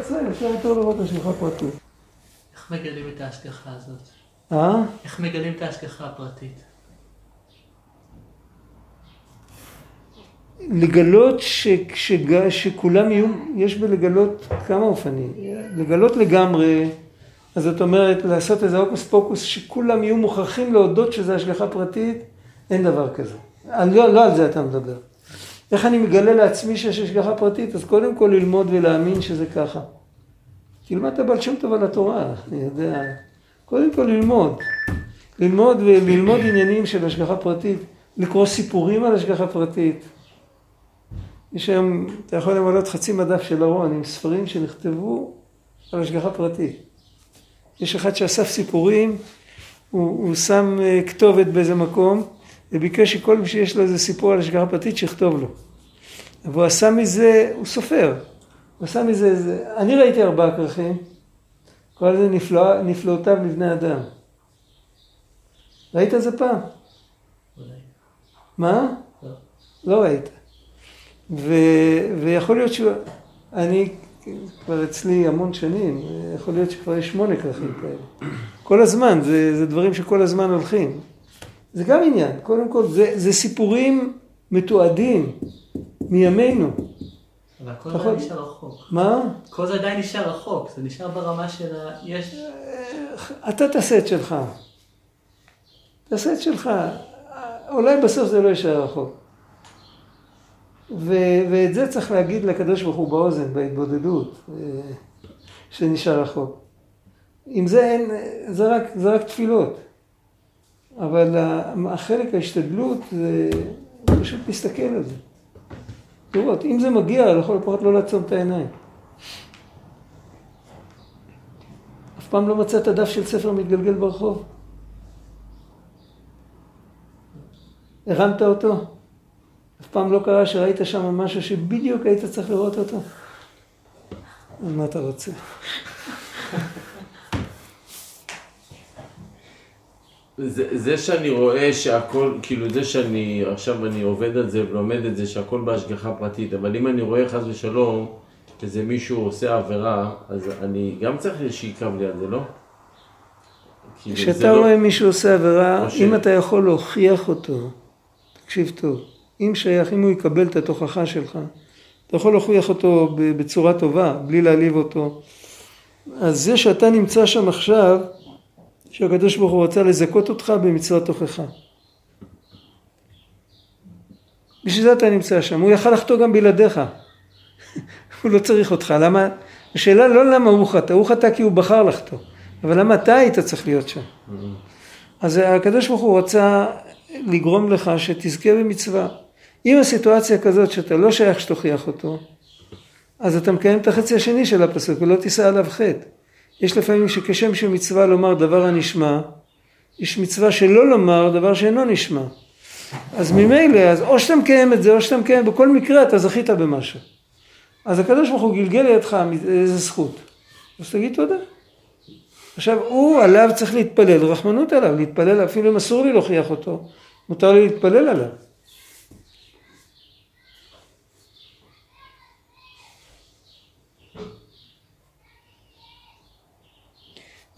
ישראל אפשר יותר לראות השגחה פרטית. איך מגלים את ההשגחה הזאת? אה? איך מגלים את ההשגחה הפרטית? לגלות ש, שג, שכולם יהיו, יש בלגלות כמה אופנים. לגלות לגמרי, אז זאת אומרת לעשות איזה הוקוס פוקוס שכולם יהיו מוכרחים להודות שזה השגחה פרטית, אין דבר כזה. לא, לא על זה אתה מדבר. איך אני מגלה לעצמי שיש השגחה פרטית? אז קודם כל ללמוד ולהאמין שזה ככה. תלמד את הבעל שם טוב על התורה, אני יודע. קודם כל ללמוד. ללמוד וללמוד עניינים של השגחה פרטית, לקרוא סיפורים על השגחה פרטית. יש היום, אתה יכול למלא חצי מדף של ארון עם ספרים שנכתבו על השגחה פרטית. יש אחד שאסף סיפורים, הוא, הוא שם אה, כתובת באיזה מקום, וביקש שכל מי שיש לו איזה סיפור על השגחה פרטית שיכתוב לו. והוא עשה מזה, הוא סופר, הוא עשה מזה איזה, אני ראיתי ארבעה כרכים, קורא לזה נפלא, נפלאותיו לבני אדם. ראית את זה פעם? אולי. מה? לא. לא ראית. ו, ויכול להיות שאני, כבר אצלי המון שנים, יכול להיות שכבר יש שמונה כרכים כאלה. כל הזמן, זה, זה דברים שכל הזמן הולכים. זה גם עניין, קודם כל, זה, זה סיפורים מתועדים מימינו. אבל הכל נכון. עדיין נשאר רחוק. מה? כל זה עדיין נשאר רחוק, זה נשאר ברמה של ה... יש... אתה תעשה את שלך. תעשה את שלך. אולי בסוף זה לא יישאר רחוק. ו- ואת זה צריך להגיד לקדוש ברוך הוא באוזן, בהתבודדות, אה, שנשאר רחוק. עם זה אין, זה רק, זה רק תפילות. אבל החלק ההשתדלות זה פשוט להסתכל על זה. לראות, אם זה מגיע, לכל הפחות לא לעצום את העיניים. אף פעם לא מצאת דף של ספר מתגלגל ברחוב? הרמת אותו? אף פעם לא קרה שראית שם משהו שבדיוק היית צריך לראות אותו? מה אתה רוצה? זה, זה שאני רואה שהכל, כאילו זה שאני עכשיו אני עובד על זה ולומד את זה שהכל בהשגחה פרטית, אבל אם אני רואה חס ושלום איזה מישהו עושה עבירה, אז אני גם צריך שיכאב לי על זה, לא? כאילו, כשאתה לא- רואה מישהו עושה עבירה, או ש- אם אתה יכול להוכיח אותו, תקשיב טוב, אם שייך, אם הוא יקבל את התוכחה שלך, אתה יכול להוכיח אותו בצורה טובה, בלי להעליב אותו. אז זה שאתה נמצא שם עכשיו, שהקדוש ברוך הוא רצה לזכות אותך במצוות תוכחה. בשביל זה אתה נמצא שם, הוא יכל לחטוא גם בלעדיך. הוא לא צריך אותך, למה? השאלה לא למה הוא חטא, הוא חטא כי הוא בחר לחטוא, אבל למה אתה היית צריך להיות שם? אז הקדוש ברוך הוא רצה לגרום לך שתזכה במצווה. אם הסיטואציה כזאת שאתה לא שייך שתוכיח אותו, אז אתה מקיים את החצי השני של הפסוק ולא תישא עליו חטא. יש לפעמים שכשם שמצווה לומר דבר הנשמע, יש מצווה שלא לומר דבר שאינו נשמע. אז ממילא, אז או שאתה מקיים את זה או שאתה מקיים, בכל מקרה אתה זכית במשהו. אז הקדוש ברוך הוא גלגל לידך איזה זכות. אז תגיד תודה. עכשיו הוא עליו צריך להתפלל, רחמנות עליו, להתפלל אפילו אם אסור לי להוכיח אותו, מותר לי להתפלל עליו.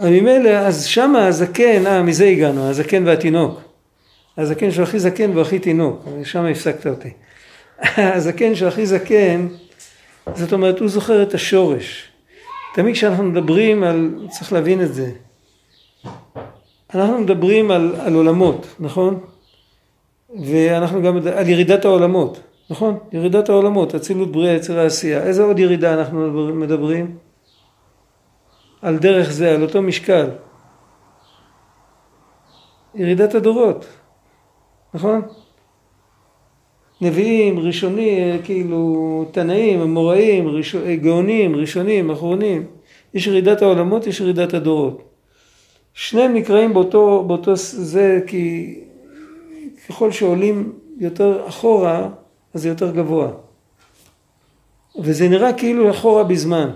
ממילא, אז שמה הזקן, אה, מזה הגענו, הזקן והתינוק. הזקן שהוא הכי זקן והוא הכי תינוק, שם הפסקת אותי. הזקן שהוא הכי זקן, זאת אומרת, הוא זוכר את השורש. תמיד כשאנחנו מדברים על, צריך להבין את זה, אנחנו מדברים על, על עולמות, נכון? ואנחנו גם על ירידת העולמות, נכון? ירידת העולמות, אצילות בריאה, יצר העשייה. איזה עוד ירידה אנחנו מדברים? על דרך זה, על אותו משקל. ירידת הדורות, נכון? נביאים, ראשונים, כאילו תנאים, אמוראים, ראש... גאונים, ראשונים, אחרונים. יש ירידת העולמות, יש ירידת הדורות. שניהם נקראים באותו, באותו זה כי ככל שעולים יותר אחורה, אז זה יותר גבוה. וזה נראה כאילו אחורה בזמן.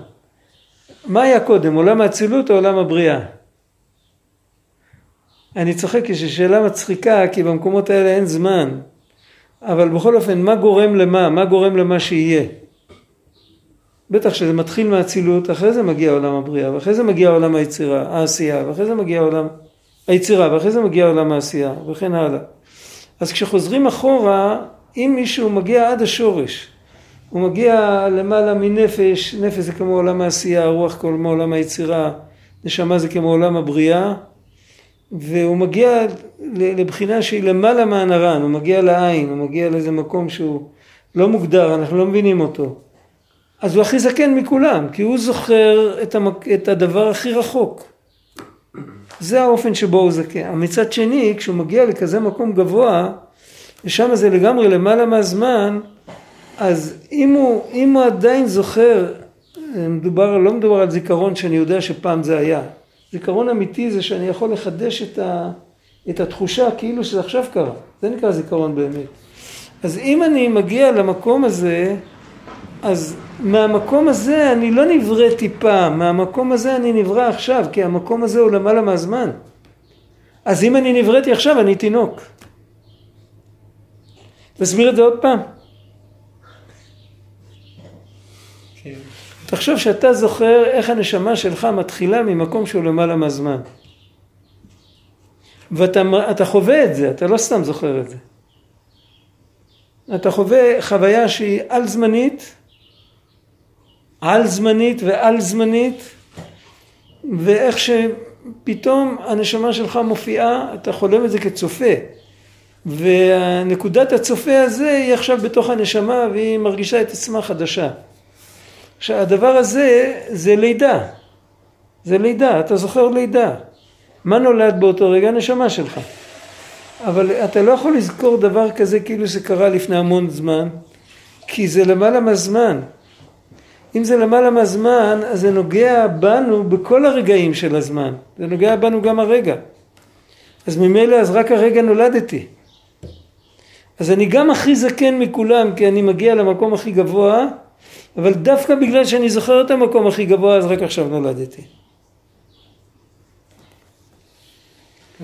מה היה קודם, עולם האצילות או עולם הבריאה? אני צוחק, יש שאלה מצחיקה, כי במקומות האלה אין זמן. אבל בכל אופן, מה גורם למה? מה גורם למה שיהיה? בטח שזה מתחיל מהאצילות, אחרי זה מגיע עולם הבריאה, ואחרי זה מגיע עולם היצירה, העשייה, ואחרי זה מגיע עולם היצירה, ואחרי זה מגיע עולם העשייה, וכן הלאה. אז כשחוזרים אחורה, אם מישהו מגיע עד השורש, הוא מגיע למעלה מנפש, נפש זה כמו עולם העשייה, רוח כמו עולם היצירה, נשמה זה כמו עולם הבריאה, והוא מגיע לבחינה שהיא למעלה מהנרן, הוא מגיע לעין, הוא מגיע לאיזה מקום שהוא לא מוגדר, אנחנו לא מבינים אותו. אז הוא הכי זקן מכולם, כי הוא זוכר את, המק... את הדבר הכי רחוק. זה האופן שבו הוא זקן. מצד שני, כשהוא מגיע לכזה מקום גבוה, ושם זה לגמרי למעלה מהזמן, אז אם הוא, אם הוא עדיין זוכר, מדובר, לא מדובר על זיכרון שאני יודע שפעם זה היה. זיכרון אמיתי זה שאני יכול לחדש את, ה, את התחושה כאילו שזה עכשיו קרה. זה נקרא זיכרון באמת. אז אם אני מגיע למקום הזה, אז מהמקום הזה אני לא נבראתי פעם, מהמקום הזה אני נברא עכשיו, כי המקום הזה הוא למעלה מהזמן. אז אם אני נבראתי עכשיו, אני תינוק. תסביר את זה עוד פעם. תחשוב שאתה זוכר איך הנשמה שלך מתחילה ממקום שהוא למעלה מהזמן. ואתה חווה את זה, אתה לא סתם זוכר את זה. אתה חווה חוויה שהיא על זמנית, על זמנית ועל זמנית, ואיך שפתאום הנשמה שלך מופיעה, אתה חולם את זה כצופה. ונקודת הצופה הזה היא עכשיו בתוך הנשמה והיא מרגישה את עצמה חדשה. עכשיו הדבר הזה זה לידה, זה לידה, אתה זוכר לידה. מה נולד באותו רגע? הנשמה שלך. אבל אתה לא יכול לזכור דבר כזה כאילו זה קרה לפני המון זמן, כי זה למעלה מהזמן. אם זה למעלה מהזמן, אז זה נוגע בנו בכל הרגעים של הזמן. זה נוגע בנו גם הרגע. אז ממילא, אז רק הרגע נולדתי. אז אני גם הכי זקן מכולם, כי אני מגיע למקום הכי גבוה, אבל דווקא בגלל שאני זוכר את המקום הכי גבוה, אז רק עכשיו נולדתי.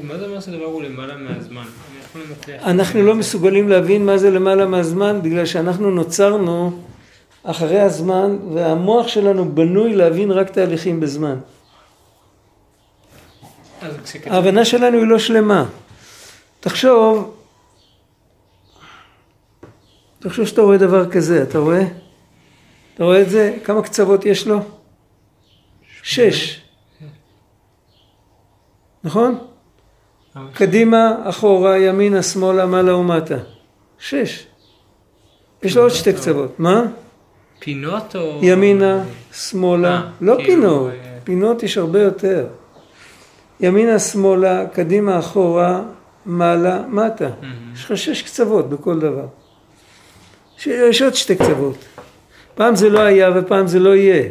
מה זה אומר שהדבר הוא למעלה מהזמן? אנחנו לא מסוגלים להבין מה זה למעלה מהזמן, בגלל שאנחנו נוצרנו אחרי הזמן, והמוח שלנו בנוי להבין רק תהליכים בזמן. ההבנה שלנו היא לא שלמה. תחשוב, תחשוב שאתה רואה דבר כזה, אתה רואה? אתה רואה את זה? כמה קצוות יש לו? שש. נכון? קדימה, אחורה, ימינה, שמאלה, מעלה ומטה. שש. יש לו עוד שתי קצוות. מה? פינות או... ימינה, שמאלה. אה, לא כאילו, פינות. אה, פינות יש הרבה יותר. ימינה, שמאלה, קדימה, אחורה, מעלה, מטה. יש לך שש קצוות בכל דבר. יש עוד שתי קצוות. פעם זה לא היה ופעם זה לא יהיה.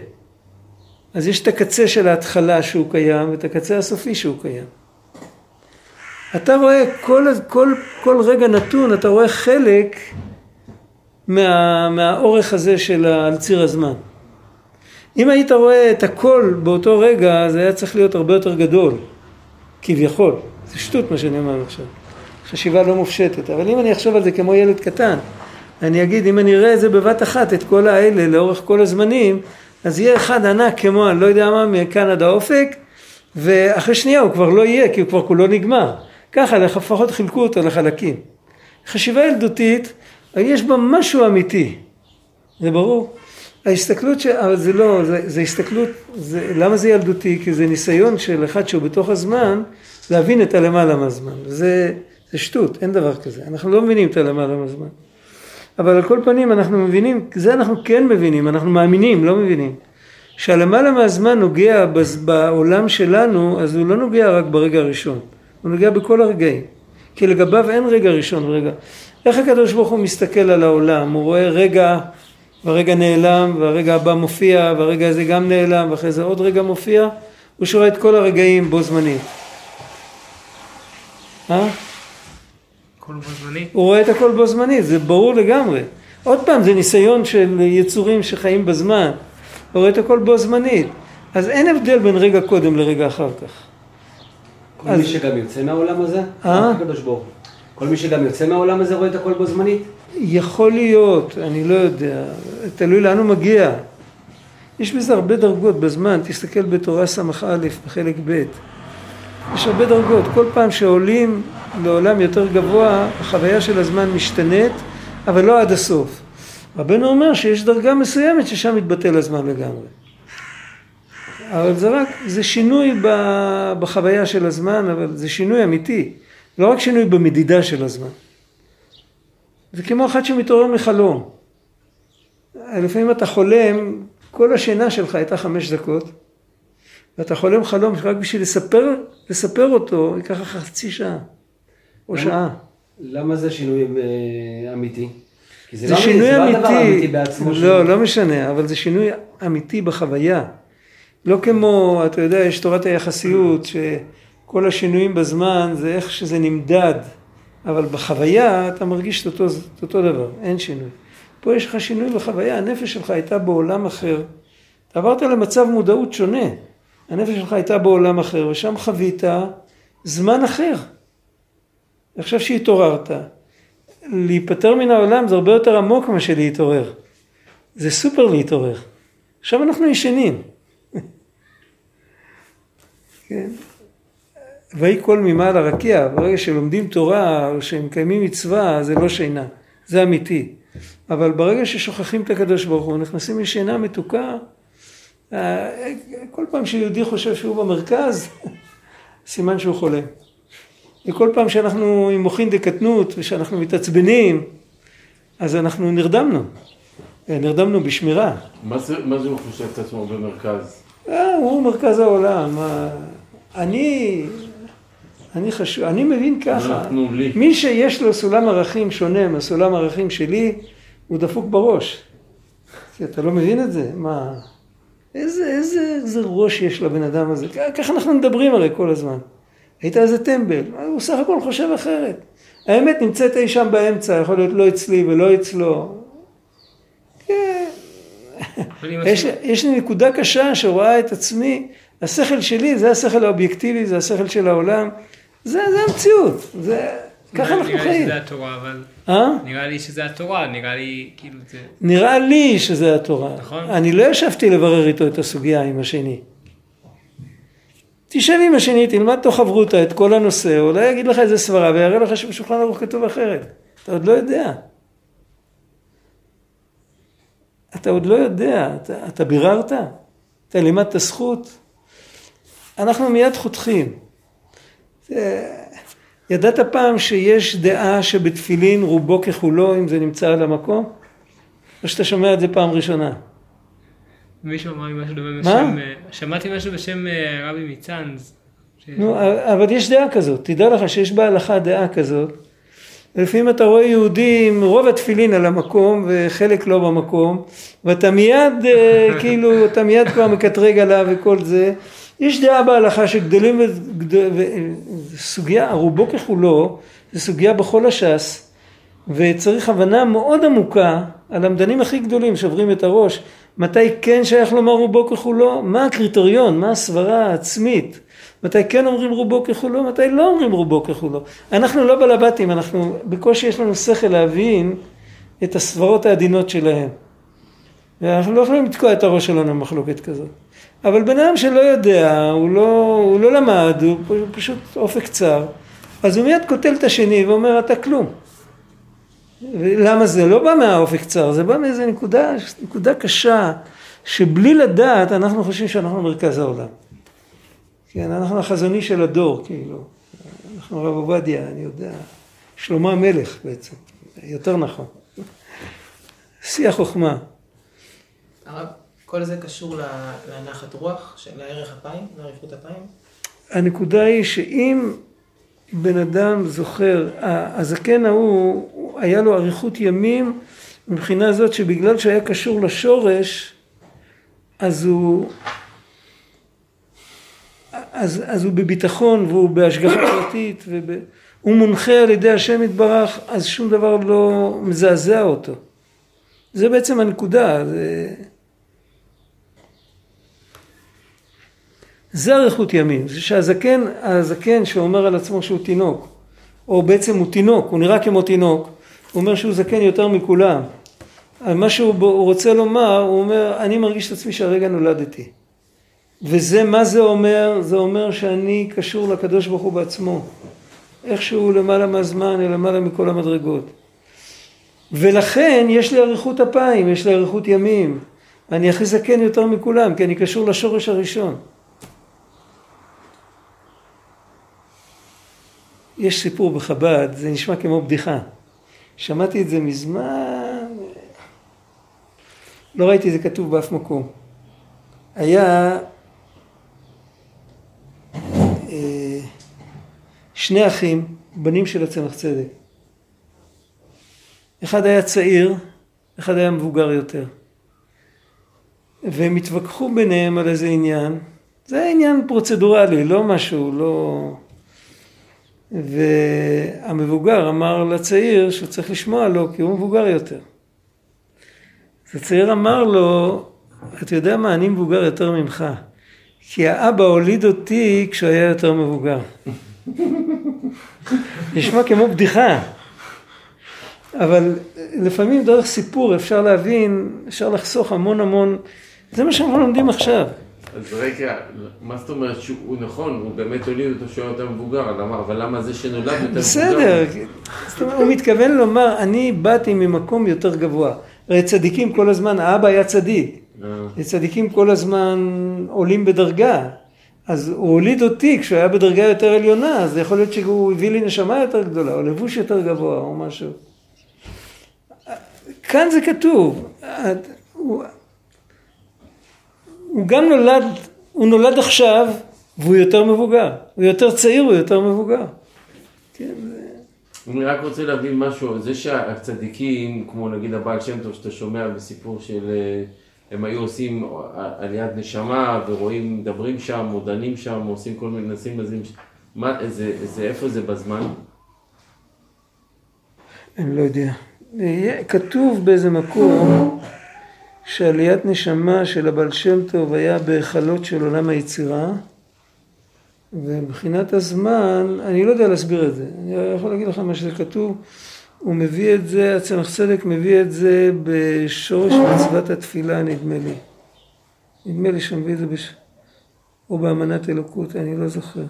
אז יש את הקצה של ההתחלה שהוא קיים ואת הקצה הסופי שהוא קיים. אתה רואה כל, כל, כל רגע נתון, אתה רואה חלק מה, מהאורך הזה של על ציר הזמן. אם היית רואה את הכל באותו רגע, זה היה צריך להיות הרבה יותר גדול, כביכול. זה שטות מה שאני אומר עכשיו. חשיבה לא מופשטת. אבל אם אני אחשוב על זה כמו ילד קטן, אני אגיד, אם אני אראה את זה בבת אחת, את כל האלה, לאורך כל הזמנים, אז יהיה אחד ענק כמו, אני לא יודע מה, מכאן עד האופק, ואחרי שנייה הוא כבר לא יהיה, כי הוא כבר כולו נגמר. ככה לפחות חילקו אותו לחלקים. חשיבה ילדותית, יש בה משהו אמיתי, זה ברור. ההסתכלות, ש... אבל זה לא, זה, זה הסתכלות, זה, למה זה ילדותי? כי זה ניסיון של אחד שהוא בתוך הזמן, להבין את הלמעלה מהזמן. זה, זה שטות, אין דבר כזה. אנחנו לא מבינים את הלמעלה מהזמן. אבל על כל פנים אנחנו מבינים, זה אנחנו כן מבינים, אנחנו מאמינים, לא מבינים. שהלמעלה מהזמן נוגע בעולם שלנו, אז הוא לא נוגע רק ברגע הראשון, הוא נוגע בכל הרגעים. כי לגביו אין רגע ראשון ורגע. איך הקדוש ברוך הוא מסתכל על העולם? הוא רואה רגע והרגע נעלם והרגע הבא מופיע והרגע הזה גם נעלם ואחרי זה עוד רגע מופיע, הוא שרואה את כל הרגעים בו זמנית. אה? הכל בו זמנית? הוא רואה את הכל בו זמנית, זה ברור לגמרי. עוד פעם, זה ניסיון של יצורים שחיים בזמן. הוא רואה את הכל בו זמנית. אז אין הבדל בין רגע קודם לרגע אחר כך. כל אז... מי שגם יוצא מהעולם הזה? אה? הקדוש ברוך כל מי שגם יוצא מהעולם הזה רואה את הכל בו זמנית? יכול להיות, אני לא יודע, תלוי לאן הוא מגיע. יש בזה הרבה דרגות בזמן, תסתכל בתורה ס"א בחלק ב', יש הרבה דרגות, כל פעם שעולים לעולם יותר גבוה, החוויה של הזמן משתנית, אבל לא עד הסוף. רבנו אומר שיש דרגה מסוימת ששם מתבטל הזמן לגמרי. אבל זה רק, זה שינוי בחוויה של הזמן, אבל זה שינוי אמיתי. לא רק שינוי במדידה של הזמן. זה כמו אחד שמתעורר מחלום. לפעמים אתה חולם, כל השינה שלך הייתה חמש דקות, ואתה חולם חלום שרק בשביל לספר, לספר אותו, ייקח לך חצי שעה, או למה, שעה. למה זה שינוי אה, אמיתי? זה, זה לא שינוי זה אמיתי, לא, אמיתי בעצמו לא, לא משנה, אבל זה שינוי אמיתי בחוויה. לא כמו, אתה יודע, יש תורת היחסיות, שכל השינויים בזמן זה איך שזה נמדד, אבל בחוויה אתה מרגיש את אותו, את אותו דבר, אין שינוי. פה יש לך שינוי בחוויה, הנפש שלך הייתה בעולם אחר. אתה עברת למצב מודעות שונה. הנפש שלך הייתה בעולם אחר, ושם חווית זמן אחר. עכשיו שהתעוררת, להיפטר מן העולם זה הרבה יותר עמוק מאשר להתעורר. זה סופר להתעורר. עכשיו אנחנו ישנים. כן? ויהי קול ממעל הרקיע, ברגע שלומדים תורה או שמקיימים מצווה זה לא שינה, זה אמיתי. אבל ברגע ששוכחים את הקדוש ברוך הוא, נכנסים לשינה מתוקה, כל פעם שיהודי חושב שהוא במרכז, סימן שהוא חולה. וכל פעם שאנחנו עם מוחין דקטנות ושאנחנו מתעצבנים, אז אנחנו נרדמנו. נרדמנו בשמירה. מה זה, מה זה הוא חושב את עצמו במרכז? אה, הוא מרכז העולם. אני, אני חשוב, אני מבין ככה. מי שיש לו סולם ערכים שונה מהסולם ערכים שלי, הוא דפוק בראש. אתה לא מבין את זה? מה... איזה, איזה, איזה ראש יש לבן אדם הזה? ככה אנחנו מדברים הרי כל הזמן. היית איזה טמבל, הוא סך הכל חושב אחרת. האמת נמצאת אי שם באמצע, יכול להיות לא אצלי ולא אצלו. כן. יש, יש לי נקודה קשה שרואה את עצמי, השכל שלי זה השכל האובייקטיבי, זה השכל של העולם, זה, זה המציאות, זה, ככה אנחנו חיים. נראה לי שזה התורה, אבל... אה? נראה לי שזה התורה, נראה לי כאילו זה... נראה לי שזה התורה. נכון. אני לא ישבתי לברר איתו את הסוגיה עם השני. תשב עם השני, תלמד תוך חברותא את כל הנושא, אולי יגיד לך איזה סברה ויראה לך שבשולחן ערוך כתוב אחרת. אתה עוד לא יודע. אתה עוד לא יודע, אתה, אתה ביררת? אתה לימדת זכות? אנחנו מיד חותכים. ידעת פעם שיש דעה שבתפילין רובו ככולו, אם זה נמצא על המקום? או שאתה שומע את זה פעם ראשונה? מישהו אמר לי משהו דומה בשם, אה, שמעתי משהו בשם אה, רבי מצאנז. נו, אבל יש דעה כזאת, תדע לך שיש בהלכה דעה כזאת. לפעמים אתה רואה יהודי עם רוב התפילין על המקום וחלק לא במקום, ואתה מיד, אה, כאילו, אתה מיד כבר מקטרג עליו וכל זה. יש דעה בהלכה שגדולים, וסוגיה, רובו ככולו, זה סוגיה בכל הש"ס, וצריך הבנה מאוד עמוקה, הלמדנים הכי גדולים שוברים את הראש, מתי כן שייך לומר רובו ככולו, מה הקריטריון, מה הסברה העצמית, מתי כן אומרים רובו ככולו, מתי לא אומרים רובו ככולו. אנחנו לא בלבטים, אנחנו בקושי יש לנו שכל להבין את הסברות העדינות שלהם. ואנחנו לא יכולים לתקוע את הראש שלנו במחלוקת כזאת. אבל בן אדם שלא יודע, הוא לא, הוא לא למד, הוא פשוט אופק קצר, אז הוא מיד קוטל את השני ואומר אתה כלום. למה זה לא בא מהאופק קצר, זה בא מאיזה נקודה, נקודה קשה, שבלי לדעת אנחנו חושבים שאנחנו מרכז העולם. כן, אנחנו החזוני של הדור, כאילו. אנחנו הרב עובדיה, אני יודע, שלמה המלך בעצם, יותר נכון. שיא החוכמה. הרב, כל זה קשור להנחת רוח, לערך אפיים, לעריפות אפיים? הנקודה היא שאם בן אדם זוכר, הזקן ההוא, היה לו אריכות ימים מבחינה זאת שבגלל שהיה קשור לשורש, אז הוא, אז, אז הוא בביטחון והוא בהשגחה פרטית והוא מונחה על ידי השם יתברך, אז שום דבר לא מזעזע אותו. זה בעצם הנקודה. זה... זה אריכות ימים, זה שהזקן, הזקן שאומר על עצמו שהוא תינוק, או בעצם הוא תינוק, הוא נראה כמו תינוק, הוא אומר שהוא זקן יותר מכולם, מה שהוא רוצה לומר, הוא אומר, אני מרגיש את עצמי שהרגע נולדתי. וזה, מה זה אומר? זה אומר שאני קשור לקדוש ברוך הוא בעצמו. איכשהו למעלה מהזמן, למעלה מכל המדרגות. ולכן יש לי אריכות אפיים, יש לי אריכות ימים. אני הכי זקן יותר מכולם, כי אני קשור לשורש הראשון. יש סיפור בחב"ד, זה נשמע כמו בדיחה. שמעתי את זה מזמן, לא ראיתי את זה כתוב באף מקום. היה אה, שני אחים, בנים של הצמח צדק. אחד היה צעיר, אחד היה מבוגר יותר. והם התווכחו ביניהם על איזה עניין. זה עניין פרוצדורלי, לא משהו, לא... והמבוגר אמר לצעיר שהוא צריך לשמוע לו כי הוא מבוגר יותר. אז הצעיר אמר לו, אתה יודע מה, אני מבוגר יותר ממך, כי האבא הוליד אותי כשהוא היה יותר מבוגר. נשמע כמו בדיחה, אבל לפעמים דרך סיפור אפשר להבין, אפשר לחסוך המון המון, זה מה שאנחנו לומדים עכשיו. אז רגע, מה זאת אומרת שהוא נכון, הוא באמת הוליד אותו שהוא יותר מבוגר, אבל למה זה שנולד יותר מבוגר? בסדר, הוא מתכוון לומר, אני באתי ממקום יותר גבוה. הרי צדיקים כל הזמן, האבא היה צדיק. אה. צדיקים כל הזמן עולים בדרגה. אז הוא הוליד אותי כשהוא היה בדרגה יותר עליונה, אז יכול להיות שהוא הביא לי נשמה יותר גדולה, או לבוש יותר גבוה, או משהו. כאן זה כתוב. הוא, גם נולד, הוא נולד עכשיו, והוא יותר מבוגר. הוא יותר צעיר, הוא יותר מבוגר. כן, זה... אני רק רוצה להבין משהו, זה שהצדיקים, כמו נגיד הבעל שם טוב, שאתה שומע בסיפור של... אה, הם היו עושים עליית נשמה ורואים, מדברים שם, או דנים שם, או עושים כל מיני, נשים לזים, מה, זה, זה, איפה זה בזמן? אני לא יודע. כתוב באיזה מקום שעליית נשמה של הבעל שם טוב היה בהיכלות של עולם היצירה ומבחינת הזמן, אני לא יודע להסביר את זה, אני יכול להגיד לך מה שזה כתוב, הוא מביא את זה, הצמח צדק מביא את זה בשורש מצוות התפילה נדמה לי. נדמה לי שהוא מביא את זה בש... או באמנת אלוקות, אני לא זוכר.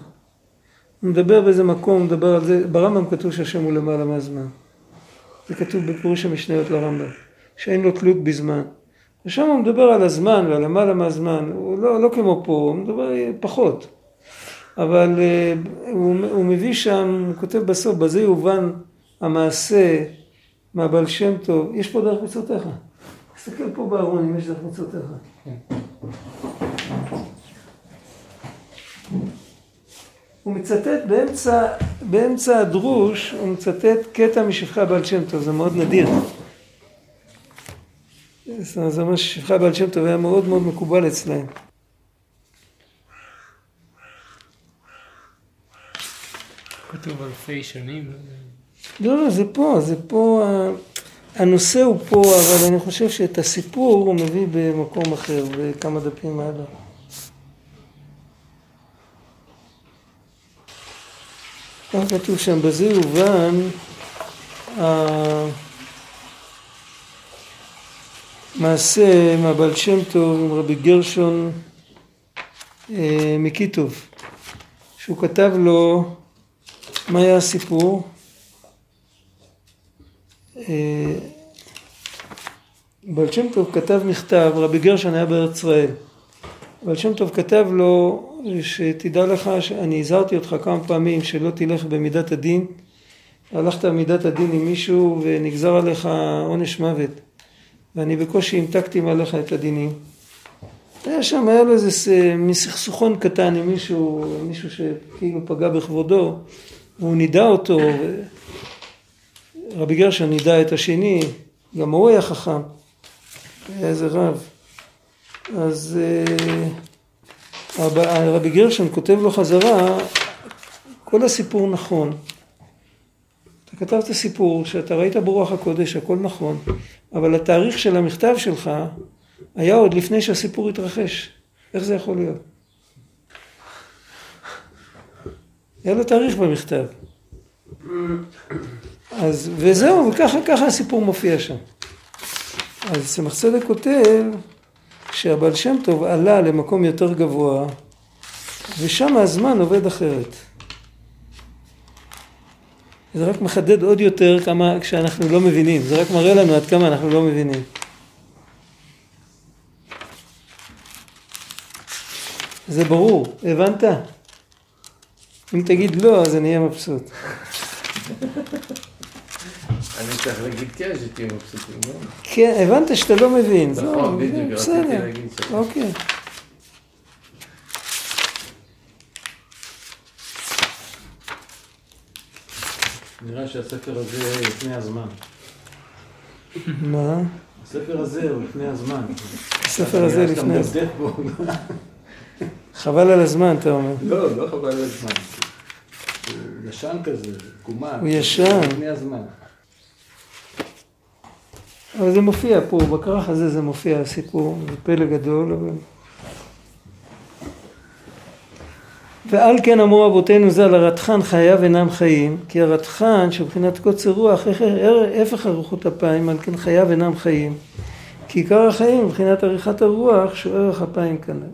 הוא מדבר באיזה מקום, הוא מדבר על זה, ברמב"ם כתוב שהשם הוא למעלה מהזמן. זה כתוב בפירוש המשניות לרמב"ם, שאין לו תלות בזמן. ושם הוא מדבר על הזמן ועל למעלה מהזמן, הוא לא, לא כמו פה, הוא מדבר פחות. אבל אה, הוא, הוא מביא שם, הוא כותב בסוף, בזה יובן המעשה מהבעל שם טוב, יש פה דרך מצוותיך. תסתכל פה בארון אם יש דרך מצוותיך. הוא מצטט באמצע, באמצע הדרוש, הוא מצטט קטע משפחה בעל שם טוב, זה מאוד נדיר. זה אומר ששפחה בעל שם טוב היה מאוד מאוד מקובל אצלהם. כתוב אלפי שנים. לא, לא, זה פה, זה פה, הנושא הוא פה, אבל אני חושב שאת הסיפור הוא מביא במקום אחר, בכמה דפים הלאה. כך כתוב שם, בזה יובן המעשה מהבעל שם טוב עם רבי גרשון אה, מקיטוב, שהוא כתב לו מה היה הסיפור? אה, בעל שם טוב כתב מכתב, רבי גרשון היה בארץ ישראל. בעל שם טוב כתב לו שתדע לך שאני הזהרתי אותך כמה פעמים שלא תלך במידת הדין. הלכת במידת הדין עם מישהו ונגזר עליך עונש מוות. ואני בקושי המתקתי מעליך את הדינים. היה שם, היה לו איזה מסכסוכון קטן עם מישהו, מישהו שכאילו פגע בכבודו, והוא נידע אותו, רבי גרשון נידע את השני, גם הוא היה חכם, היה איזה רב. אז אה, רבי גרשון כותב לו חזרה, כל הסיפור נכון. כתבת סיפור שאתה ראית ברוח הקודש, הכל נכון, אבל התאריך של המכתב שלך היה עוד לפני שהסיפור התרחש. איך זה יכול להיות? היה לו תאריך במכתב. אז, וזהו, וככה ככה הסיפור מופיע שם. אז צמח צדק כותב שהבעל שם טוב עלה למקום יותר גבוה ושם הזמן עובד אחרת. זה רק מחדד עוד יותר כמה כשאנחנו לא מבינים, זה רק מראה לנו עד כמה אנחנו לא מבינים. זה ברור, הבנת? אם תגיד לא, אז אני אהיה מבסוט. אני צריך להגיד כן, שתהיו מבסוטים, לא? כן, הבנת שאתה לא מבין. נכון, בדיוק, רציתי להגיד ש... אוקיי. נראה שהספר הזה לפני הזמן. מה? הספר הזה הוא לפני הזמן. הספר הזה לפני הזמן. חבל על הזמן, אתה אומר. לא, לא חבל על הזמן. הוא ישן כזה, קומה. הוא ישן. לפני הזמן. אבל זה מופיע פה, בכרך הזה זה מופיע הסיפור, זה פלא גדול, אבל... ועל כן אמרו אבותינו ז"ל, הרתחן חייו אינם חיים, כי הרתחן שבחינת קוצר רוח, הפך אריכות אפיים, על כן חייו אינם חיים. כי עיקר החיים מבחינת עריכת הרוח, שהוא ערך אפיים כנראה.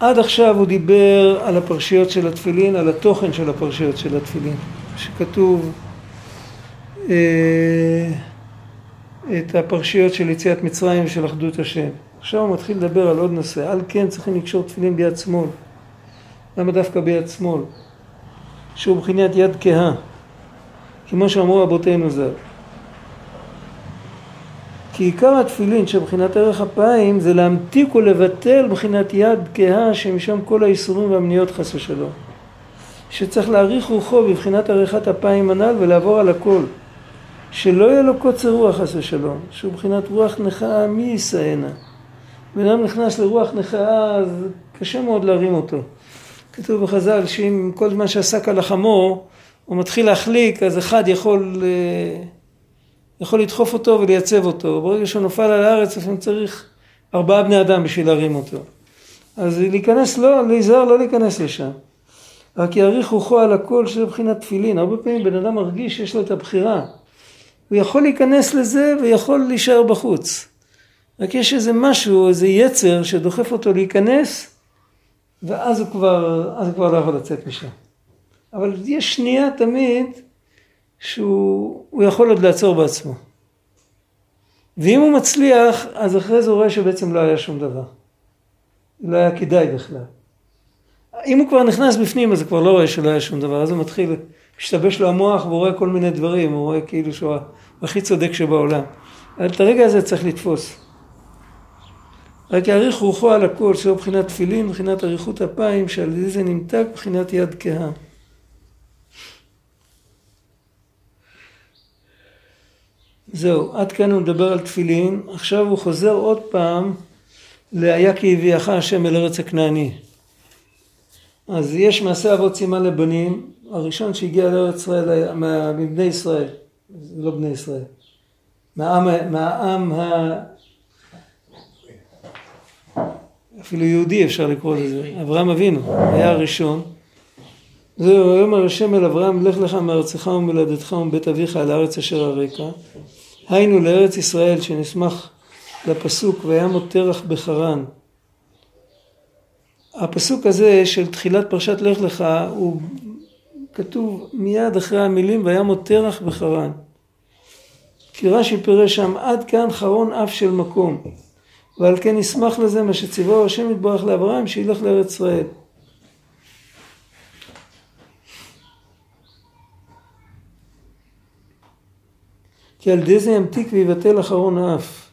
עד עכשיו הוא דיבר על הפרשיות של התפילין, על התוכן של הפרשיות של התפילין, שכתוב אה, את הפרשיות של יציאת מצרים ושל אחדות השם. עכשיו הוא מתחיל לדבר על עוד נושא, על כן צריכים לקשור תפילין ביד שמאל. למה דווקא ביד שמאל? שהוא מבחינת יד כהה, כמו שאמרו רבותינו ז"ל. כי עיקר התפילין שבחינת ערך אפיים זה להמתיק ולבטל בחינת יד כהה שמשם כל האיסורים והמניות חס ושלום. שצריך להעריך רוחו בבחינת עריכת אפיים הנ"ל ולעבור על הכל. שלא יהיה לו קוצר רוח חס ושלום, שהוא בחינת רוח נכאה מי יישאנה. בן אדם נכנס לרוח נכאה אז קשה מאוד להרים אותו. כתוב בחז"ל שאם כל זמן שעסק על החמור הוא מתחיל להחליק אז אחד יכול אה, יכול לדחוף אותו ולייצב אותו. ברגע שהוא נופל על הארץ, לפעמים צריך ארבעה בני אדם בשביל להרים אותו. אז להיכנס, לא, להיזהר לא להיכנס לשם. רק יעריך רוחו על הכל שזה מבחינת תפילין. הרבה פעמים בן אדם מרגיש שיש לו את הבחירה. הוא יכול להיכנס לזה ויכול להישאר בחוץ. רק יש איזה משהו, איזה יצר שדוחף אותו להיכנס, ואז הוא כבר, אז הוא כבר לא יכול לצאת משם. אבל יש שנייה תמיד שהוא יכול עוד לעצור בעצמו. ואם הוא מצליח, אז אחרי זה הוא רואה שבעצם לא היה שום דבר. לא היה כדאי בכלל. אם הוא כבר נכנס בפנים, אז הוא כבר לא רואה שלא היה שום דבר, אז הוא מתחיל, משתבש לו המוח והוא רואה כל מיני דברים, הוא רואה כאילו שהוא הכי צודק שבעולם. אבל את הרגע הזה צריך לתפוס. רק יאריך רוחו על הכל, שהוא מבחינת תפילין, מבחינת אריכות אפיים, שעל ידי זה נמתק מבחינת יד כהה. זהו, עד כאן הוא מדבר על תפילין, עכשיו הוא חוזר עוד פעם ל"היה כי הביאך השם אל ארץ הכנעני". אז יש מעשה אבות סימן לבנים, הראשון שהגיע לארץ ישראל, מבני ישראל, לא בני ישראל, מהעם, מהעם. אפילו יהודי אפשר לקרוא לזה, אברהם אבינו, היה הראשון. זהו, היום השם אל אברהם, לך לך מארצך ומולדתך ומבית אביך אל הארץ אשר הרקע. היינו לארץ ישראל שנסמך לפסוק וימות תרח בחרן. הפסוק הזה של תחילת פרשת לך לך הוא כתוב מיד אחרי המילים וימות תרח בחרן. כי רש"י פירש שם עד כאן חרון אף של מקום ועל כן נשמח לזה מה שציווה השם יתברך לאברהם שילך לארץ ישראל. כי על ידי זה ימתיק ויבטל אחרון האף.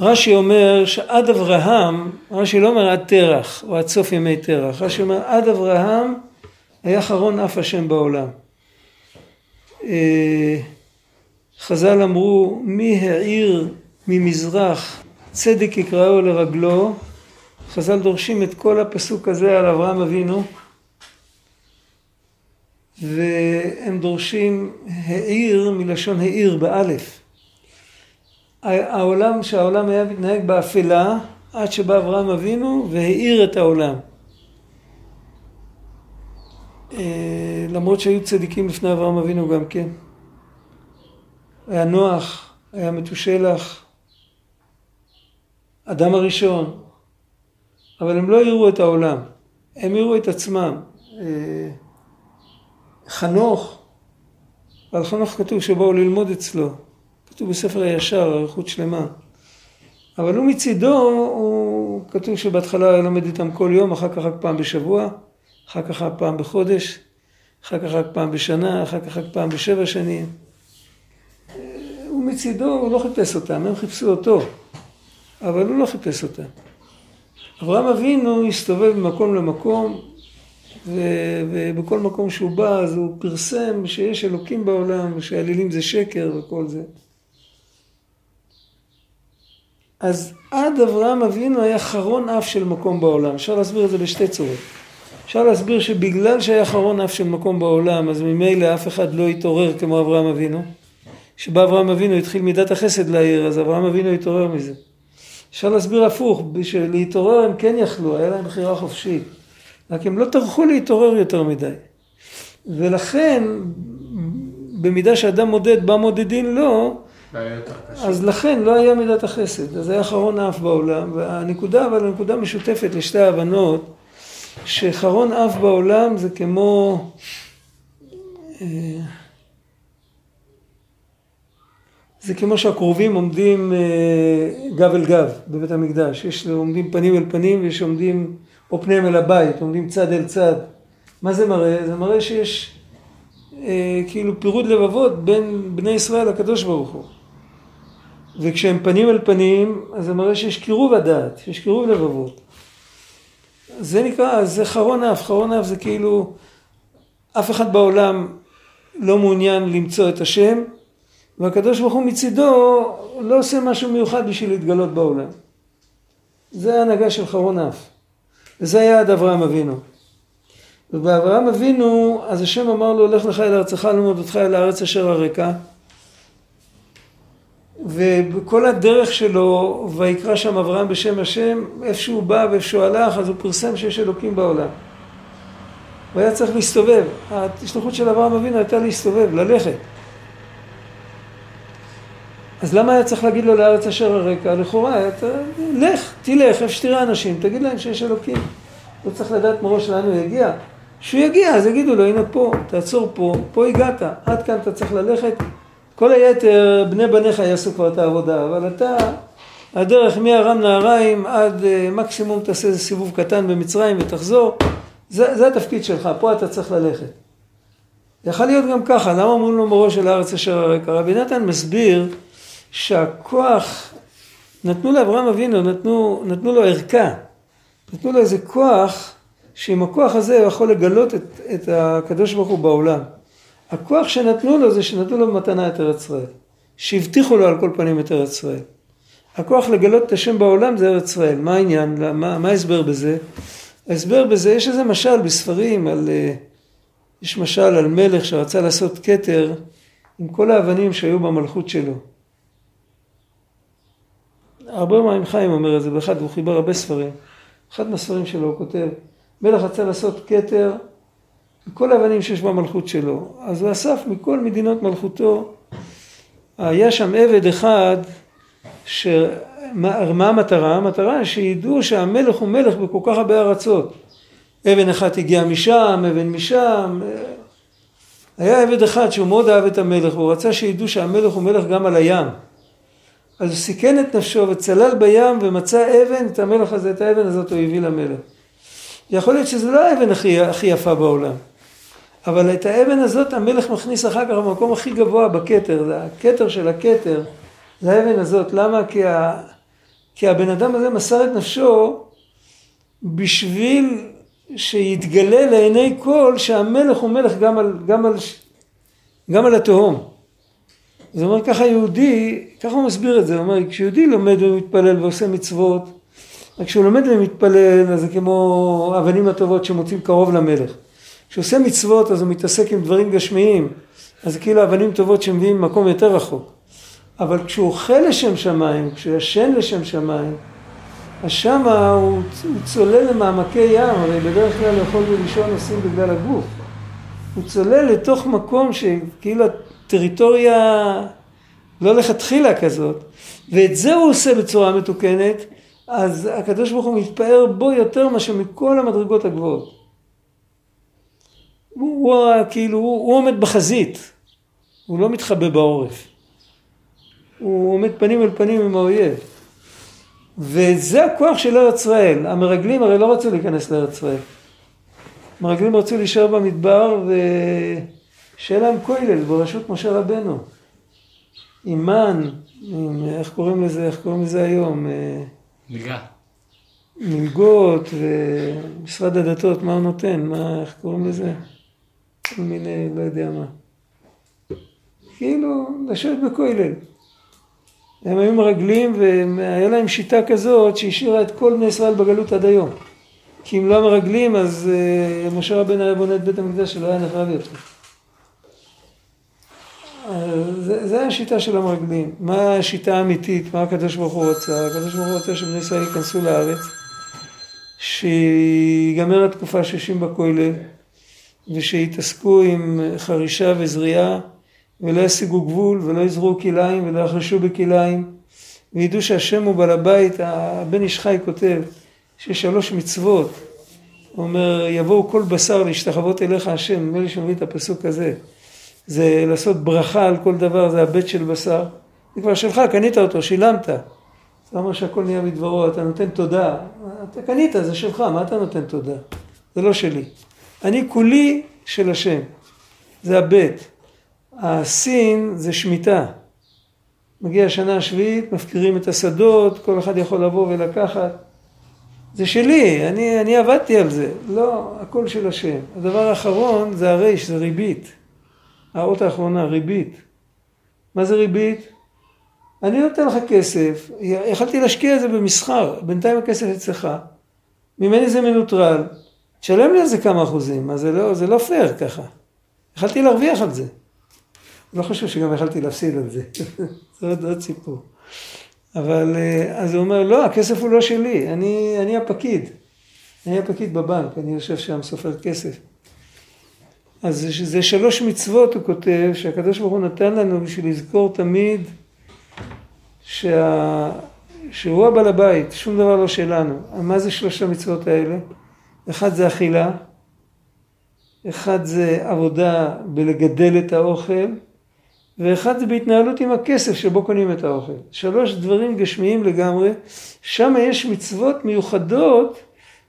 רש"י אומר שעד אברהם, רש"י לא אומר עד תרח או עד סוף ימי תרח, רש"י אומר עד אברהם היה אחרון אף השם בעולם. חז"ל אמרו מי העיר ממזרח צדק יקראו לרגלו, חז"ל דורשים את כל הפסוק הזה על אברהם אבינו והם דורשים העיר מלשון העיר באלף. העולם, שהעולם היה מתנהג באפלה עד שבא אברהם אבינו והאיר את העולם. אה, למרות שהיו צדיקים לפני אברהם אבינו גם כן. היה נוח, היה מתושלח, אדם הראשון, אבל הם לא יראו את העולם, הם יראו את עצמם. אה, חנוך, על חנוך כתוב שבאו ללמוד אצלו, כתוב בספר הישר, אריכות שלמה. אבל הוא מצידו, הוא כתוב שבהתחלה היה לומד איתם כל יום, אחר כך רק פעם בשבוע, אחר כך רק פעם בחודש, אחר כך רק פעם בשנה, אחר כך רק פעם בשבע שנים. הוא מצידו, הוא לא חיפש אותם, הם חיפשו אותו, אבל הוא לא חיפש אותם. אברהם אבינו הסתובב ממקום למקום, ובכל מקום שהוא בא אז הוא פרסם שיש אלוקים בעולם, ושאלילים זה שקר וכל זה. אז עד אברהם אבינו היה חרון אף של מקום בעולם. אפשר להסביר את זה בשתי צורות. אפשר להסביר שבגלל שהיה חרון אף של מקום בעולם, אז ממילא אף אחד לא התעורר כמו אברהם אבינו. כשבא אברהם אבינו התחיל מידת החסד לעיר, אז אברהם אבינו התעורר מזה. אפשר להסביר הפוך, בשביל להתעורר הם כן יכלו, היה להם בחירה חופשית. רק הם לא טרחו להתעורר יותר מדי. ולכן, במידה שאדם מודד בה מודדין לו, אז לכן לא היה מידת החסד, אז היה חרון אף בעולם, והנקודה אבל הנקודה משותפת לשתי ההבנות, שחרון אף בעולם זה כמו אה, זה כמו שהקרובים עומדים אה, גב אל גב בבית המקדש, יש עומדים פנים אל פנים ויש עומדים או פניהם אל הבית, עומדים צד אל צד. מה זה מראה? זה מראה שיש אה, כאילו פירוד לבבות בין בני ישראל לקדוש ברוך הוא. וכשהם פנים אל פנים, אז זה מראה שיש קירוב הדעת, יש קירוב לבבות. זה נקרא, זה חרון אף, חרון אף זה כאילו, אף אחד בעולם לא מעוניין למצוא את השם, והקדוש ברוך הוא מצידו לא עושה משהו מיוחד בשביל להתגלות בעולם. זה ההנהגה של חרון אף. וזה היה עד אברהם אבינו. ובאברהם אבינו, אז השם אמר לו, לך לך אל ארצך ללמוד אותך אל הארץ אשר הרקע. ובכל הדרך שלו, ויקרא שם אברהם בשם השם, איפה שהוא בא ואיפה שהוא הלך, אז הוא פרסם שיש אלוקים בעולם. הוא היה צריך להסתובב. ההשתלחות של אברהם אבינו הייתה להסתובב, ללכת. אז למה היה צריך להגיד לו לארץ אשר הרקע? לכאורה, אתה, לך, תלך, איפה שתראה אנשים, תגיד להם שיש אלוקים. לא צריך לדעת מראש לאן הוא יגיע. כשהוא יגיע, אז יגידו לו, הנה פה, תעצור פה, פה הגעת, עד כאן אתה צריך ללכת. כל היתר, בני בניך יעשו כבר את העבודה, אבל אתה, הדרך מארם נהריים עד אה, מקסימום תעשה איזה סיבוב קטן במצרים ותחזור, זה, זה התפקיד שלך, פה אתה צריך ללכת. יכול להיות גם ככה, למה אומרים לו מראש של הארץ אשר הרקע? רבי נתן מסביר שהכוח, נתנו לאברהם אבינו, נתנו, נתנו לו ערכה, נתנו לו איזה כוח, שעם הכוח הזה הוא יכול לגלות את, את הקדוש ברוך הוא בעולם. הכוח שנתנו לו זה שנתנו לו במתנה את ארץ ישראל. שהבטיחו לו על כל פנים את ארץ ישראל. הכוח לגלות את השם בעולם זה ארץ ישראל. מה העניין? מה, מה ההסבר בזה? ההסבר בזה, יש איזה משל בספרים על... אה, יש משל על מלך שרצה לעשות כתר עם כל האבנים שהיו במלכות שלו. הרבה מים חיים אומר את זה באחד, הוא חיבר הרבה ספרים. אחד מהספרים שלו הוא כותב, מלך רצה לעשות כתר כל האבנים שיש במלכות שלו. אז הוא אסף מכל מדינות מלכותו, היה שם עבד אחד, מה המטרה? המטרה שידעו שהמלך הוא מלך בכל כך הרבה ארצות. אבן אחת הגיעה משם, אבן משם. היה עבד אחד שהוא מאוד אהב את המלך, והוא רצה שידעו שהמלך הוא מלך גם על הים. אז הוא סיכן את נפשו וצלל בים ומצא אבן, את המלך הזה, את האבן הזאת הוא הביא למלך. יכול להיות שזה לא האבן הכי, הכי יפה בעולם, אבל את האבן הזאת המלך מכניס אחר כך במקום הכי גבוה בכתר, זה הכתר של הכתר, זה האבן הזאת. למה? כי, ה... כי הבן אדם הזה מסר את נפשו בשביל שיתגלה לעיני כל שהמלך הוא מלך גם על, גם על, גם על התהום. זאת אומרת ככה יהודי, ככה הוא מסביר את זה, הוא אומר כשיהודי לומד ומתפלל ועושה מצוות, רק כשהוא לומד ומתפלל אז זה כמו אבנים הטובות שמוצאים קרוב למלך. כשהוא עושה מצוות אז הוא מתעסק עם דברים גשמיים, אז זה כאילו אבנים טובות שמביאים ממקום יותר רחוק. אבל כשהוא אוכל לשם שמיים, כשהוא ישן לשם שמיים, אז שמה הוא, הוא צולל למעמקי ים, הרי בדרך כלל לאכול ולישון עושים בגלל הגוף. הוא צולל לתוך מקום שכאילו הטריטוריה לא לכתחילה כזאת, ואת זה הוא עושה בצורה מתוקנת, אז הקדוש ברוך הוא מתפאר בו יותר מאשר מכל המדרגות הגבוהות. הוא, הוא כאילו, הוא, הוא עומד בחזית, הוא לא מתחבא בעורף. הוא עומד פנים אל פנים עם האויב. וזה הכוח של ארץ ישראל. המרגלים הרי לא רצו להיכנס לארץ ישראל. המרגלים רצו להישאר במדבר ושיהיה להם כולל בראשות משה רבנו. עם מן, עם, איך קוראים לזה, איך קוראים לזה היום? אה, מלגה. מלגות ומשרד הדתות, מה הוא נותן? מה, איך קוראים לזה? כל מיני, לא יודע מה. כאילו, לשבת בכולל. הם היו מרגלים והיה להם שיטה כזאת שהשאירה את כל בני ישראל בגלות עד היום. כי אם לא המרגלים אז uh, משה רבנו היה בונה את בית המקדש שלא היה נחרב יותר. זה, זה השיטה של המרגלים. מה השיטה האמיתית? מה הקדוש ברוך הוא רוצה? הקדוש ברוך הוא רוצה שבני ישראל ייכנסו לארץ, שיגמר התקופה שישים בכולל, ושיתעסקו עם חרישה וזריעה, ולא ישיגו גבול, ולא יזרו כליים, ולא יחרשו בכליים, וידעו שהשם הוא בעל הבית. הבן איש חי כותב שיש שלוש מצוות. הוא אומר, יבואו כל בשר להשתחוות אליך השם, נדמה לי שמביא את הפסוק הזה. זה לעשות ברכה על כל דבר, זה הבית של בשר. זה כבר שלך, קנית אותו, שילמת. זה אומר שהכל נהיה מדברו, אתה נותן תודה. אתה קנית, זה שלך, מה אתה נותן תודה? זה לא שלי. אני כולי של השם. זה הבית. הסין זה שמיטה. מגיע השנה השביעית, מפקירים את השדות, כל אחד יכול לבוא ולקחת. זה שלי, אני, אני עבדתי על זה. לא, הכל של השם. הדבר האחרון זה הרייש, זה ריבית. האות האחרונה, ריבית. מה זה ריבית? אני נותן לך כסף, יכלתי להשקיע את זה במסחר, בינתיים הכסף אצלך, ממני זה מנוטרל, תשלם לי על זה כמה אחוזים, מה זה לא, זה לא פייר ככה. יכלתי להרוויח על זה. לא חושב שגם יכלתי להפסיד על זה, זה עוד, עוד סיפור. אבל אה, אז הוא אומר, לא, הכסף הוא לא שלי, אני, אני הפקיד. אני הפקיד בבנק, אני יושב שם, סופר כסף. אז זה שלוש מצוות, הוא כותב, שהקדוש ברוך הוא נתן לנו בשביל לזכור תמיד שה... שהוא הבעל הבית, שום דבר לא שלנו. מה זה שלוש המצוות האלה? אחד זה אכילה, אחד זה עבודה בלגדל את האוכל, ואחד זה בהתנהלות עם הכסף שבו קונים את האוכל. שלוש דברים גשמיים לגמרי, שם יש מצוות מיוחדות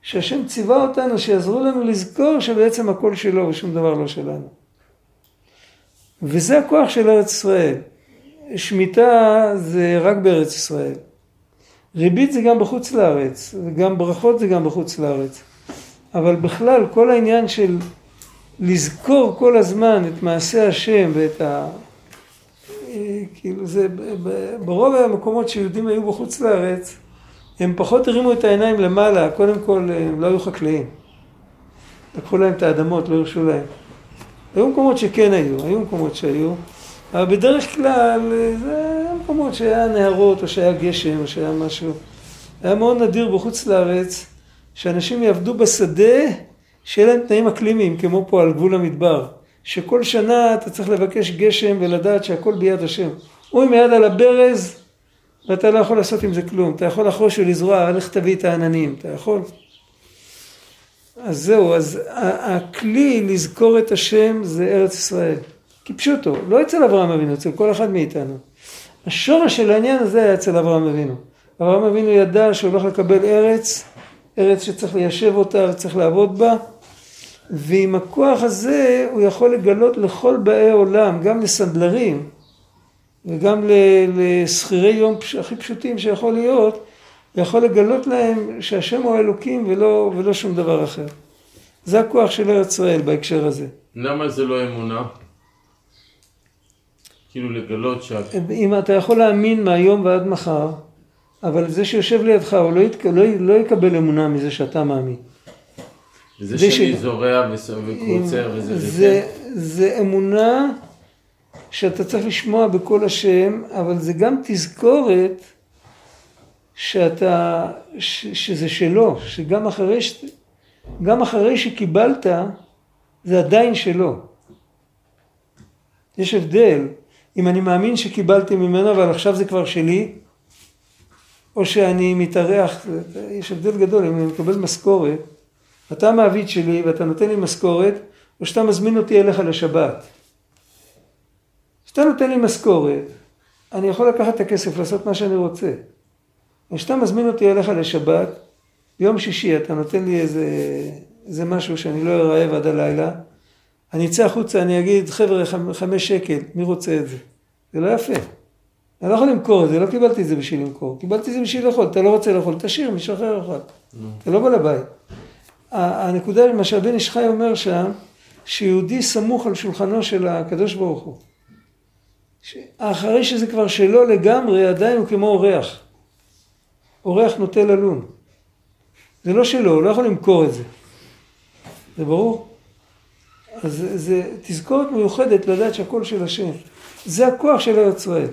שהשם ציווה אותנו שיעזרו לנו לזכור שבעצם הכל שלו ושום דבר לא שלנו. וזה הכוח של ארץ ישראל. שמיטה זה רק בארץ ישראל. ריבית זה גם בחוץ לארץ, וגם ברכות זה גם בחוץ לארץ. אבל בכלל כל העניין של לזכור כל הזמן את מעשה השם ואת ה... כאילו זה ברוב המקומות שיהודים היו בחוץ לארץ הם פחות הרימו את העיניים למעלה, קודם כל הם לא היו חקלאים. לקחו להם את האדמות, לא הרשו להם. היו מקומות שכן היו, היו מקומות שהיו, אבל בדרך כלל זה היה מקומות שהיה נהרות או שהיה גשם או שהיה משהו. היה מאוד נדיר בחוץ לארץ שאנשים יעבדו בשדה שיהיה להם תנאים אקלימיים כמו פה על גבול המדבר. שכל שנה אתה צריך לבקש גשם ולדעת שהכל ביד השם. הוא עם היד על הברז ואתה לא יכול לעשות עם זה כלום. אתה יכול לחרוש ולזרוע, לך תביא את העננים, אתה יכול. אז זהו, אז הכלי לזכור את השם זה ארץ ישראל. כפשוטו, לא אצל אברהם אבינו, אצל כל אחד מאיתנו. השורש של העניין הזה היה אצל אברהם אבינו. אברהם אבינו ידע שהוא הולך לקבל ארץ, ארץ שצריך ליישב אותה וצריך לעבוד בה, ועם הכוח הזה הוא יכול לגלות לכל באי עולם, גם לסנדלרים, וגם לשכירי יום הכי פשוטים שיכול להיות, יכול לגלות להם שהשם הוא האלוקים ולא, ולא שום דבר אחר. זה הכוח של ארץ ישראל בהקשר הזה. למה זה לא אמונה? כאילו לגלות ש... אם אתה יכול להאמין מהיום ועד מחר, אבל זה שיושב לידך הוא לא, ית... לא, לא יקבל אמונה מזה שאתה מאמין. וזה שאני ש... זורע וקוצר וזה זה, זה אמונה שאתה צריך לשמוע בקול השם, אבל זה גם תזכורת שאתה, ש, שזה שלו, שגם אחרי, גם אחרי שקיבלת, זה עדיין שלו. יש הבדל אם אני מאמין שקיבלתי ממנו, אבל עכשיו זה כבר שלי, או שאני מתארח, יש הבדל גדול, אם אני מקבל משכורת, אתה המעביד שלי ואתה נותן לי משכורת, או שאתה מזמין אותי אליך לשבת. כשאתה נותן לי משכורת, אני יכול לקחת את הכסף, לעשות מה שאני רוצה. כשאתה מזמין אותי אליך לשבת, ביום שישי אתה נותן לי איזה, איזה משהו שאני לא ארעב עד הלילה, אני אצא החוצה, אני אגיד, חבר'ה, חמש שקל, מי רוצה את זה? זה לא יפה. אני לא יכול למכור את זה, לא קיבלתי את זה בשביל למכור, קיבלתי את זה בשביל לאכול, אתה לא רוצה לאכול, תשאיר, מישהו אחר יאכל. אתה לא בעל הבית. הנקודה, מה שהבן איש חי אומר שם, שיהודי סמוך על שולחנו של הקדוש ברוך הוא. אחרי שזה כבר שלו לגמרי, עדיין הוא כמו אורח. אורח נוטה ללון. זה לא שלו, הוא לא יכול למכור את זה. זה ברור? אז זה תזכורת מיוחדת לדעת שהכל של השם. זה הכוח של ארץ ישראל.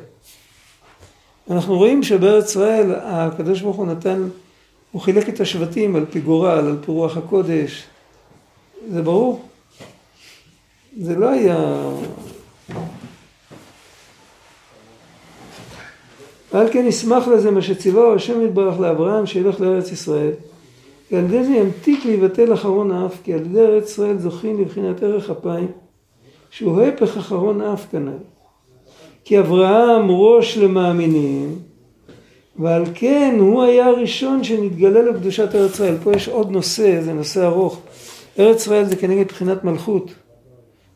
אנחנו רואים שבארץ ישראל הקדוש ברוך הוא נתן, הוא חילק את השבטים על פי גורל, על פי רוח הקודש. זה ברור? זה לא היה... ועל כן ישמח לזה מה שציווה השם יתברך לאברהם שילך לארץ ישראל. כי על ידי זה ימתיק ויבטל אחרון האף, כי על ידי ארץ ישראל זוכים לבחינת ערך אפיים, שהוא הפך אחרון האף כנ"ל. כי אברהם ראש למאמינים, ועל כן הוא היה הראשון שנתגלה לקדושת ארץ ישראל. פה יש עוד נושא, זה נושא ארוך. ארץ ישראל זה כנגד בחינת מלכות,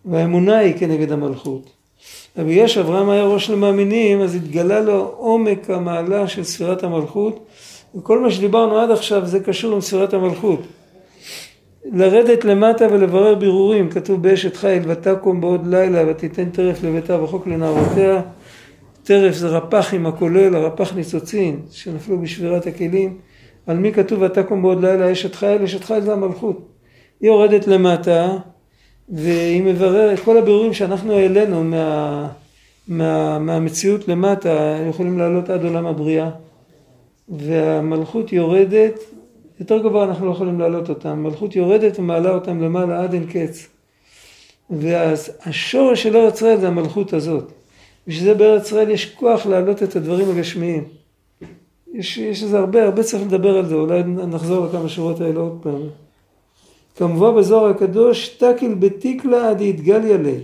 והאמונה היא כנגד המלכות. ובגלל שאברהם היה ראש למאמינים, אז התגלה לו עומק המעלה של ספירת המלכות, וכל מה שדיברנו עד עכשיו זה קשור לספירת המלכות. לרדת למטה ולברר בירורים, כתוב באשת חיל ותקום בעוד לילה ותיתן טרף לביתה וחוק לנערותיה. טרף זה רפ"חים הכולל, הרפ"ח ניצוצין שנפלו בשבירת הכלים. על מי כתוב ותקום בעוד לילה אשת חיל? אשת חיל זה המלכות. היא יורדת למטה והיא מבררת, כל הבירורים שאנחנו העלינו מה, מה, מהמציאות למטה יכולים לעלות עד עולם הבריאה. והמלכות יורדת יותר גבוה אנחנו לא יכולים להעלות אותם. מלכות יורדת ומעלה אותם למעלה עד אין קץ. והשורש של ארץ ישראל זה המלכות הזאת. בשביל זה בארץ ישראל יש כוח להעלות את הדברים הגשמיים. יש, יש איזה הרבה, הרבה צריך לדבר על זה, אולי נחזור לכמה שורות האלה עוד פעם. כמובן בזוהר הקדוש, תקיל בתיקלה עד יתגליה לי.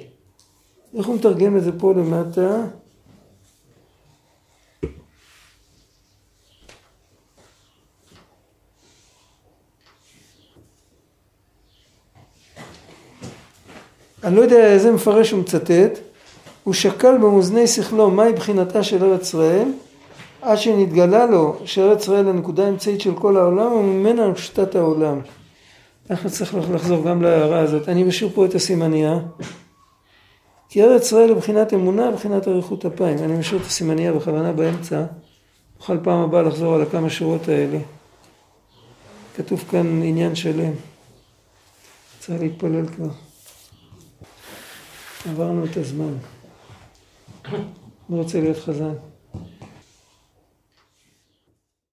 איך הוא מתרגם את זה פה למטה? אני לא יודע איזה מפרש הוא מצטט, הוא שקל במאזני שכלו מהי בחינתה של ארץ ישראל, עד שנתגלה לו שארץ ישראל הנקודה האמצעית של כל העולם וממנה הושתת העולם. אנחנו צריכים לחזור גם להערה הזאת. אני משאיר פה את הסימניה. כי ארץ ישראל הוא בחינת אמונה ובחינת אריכות אפיים. אני משאיר את הסימניה בכוונה באמצע. נוכל פעם הבאה לחזור על הכמה שורות האלה. כתוב כאן עניין שלם. צריך להתפלל כבר. עברנו את הזמן. אני רוצה להיות חזן.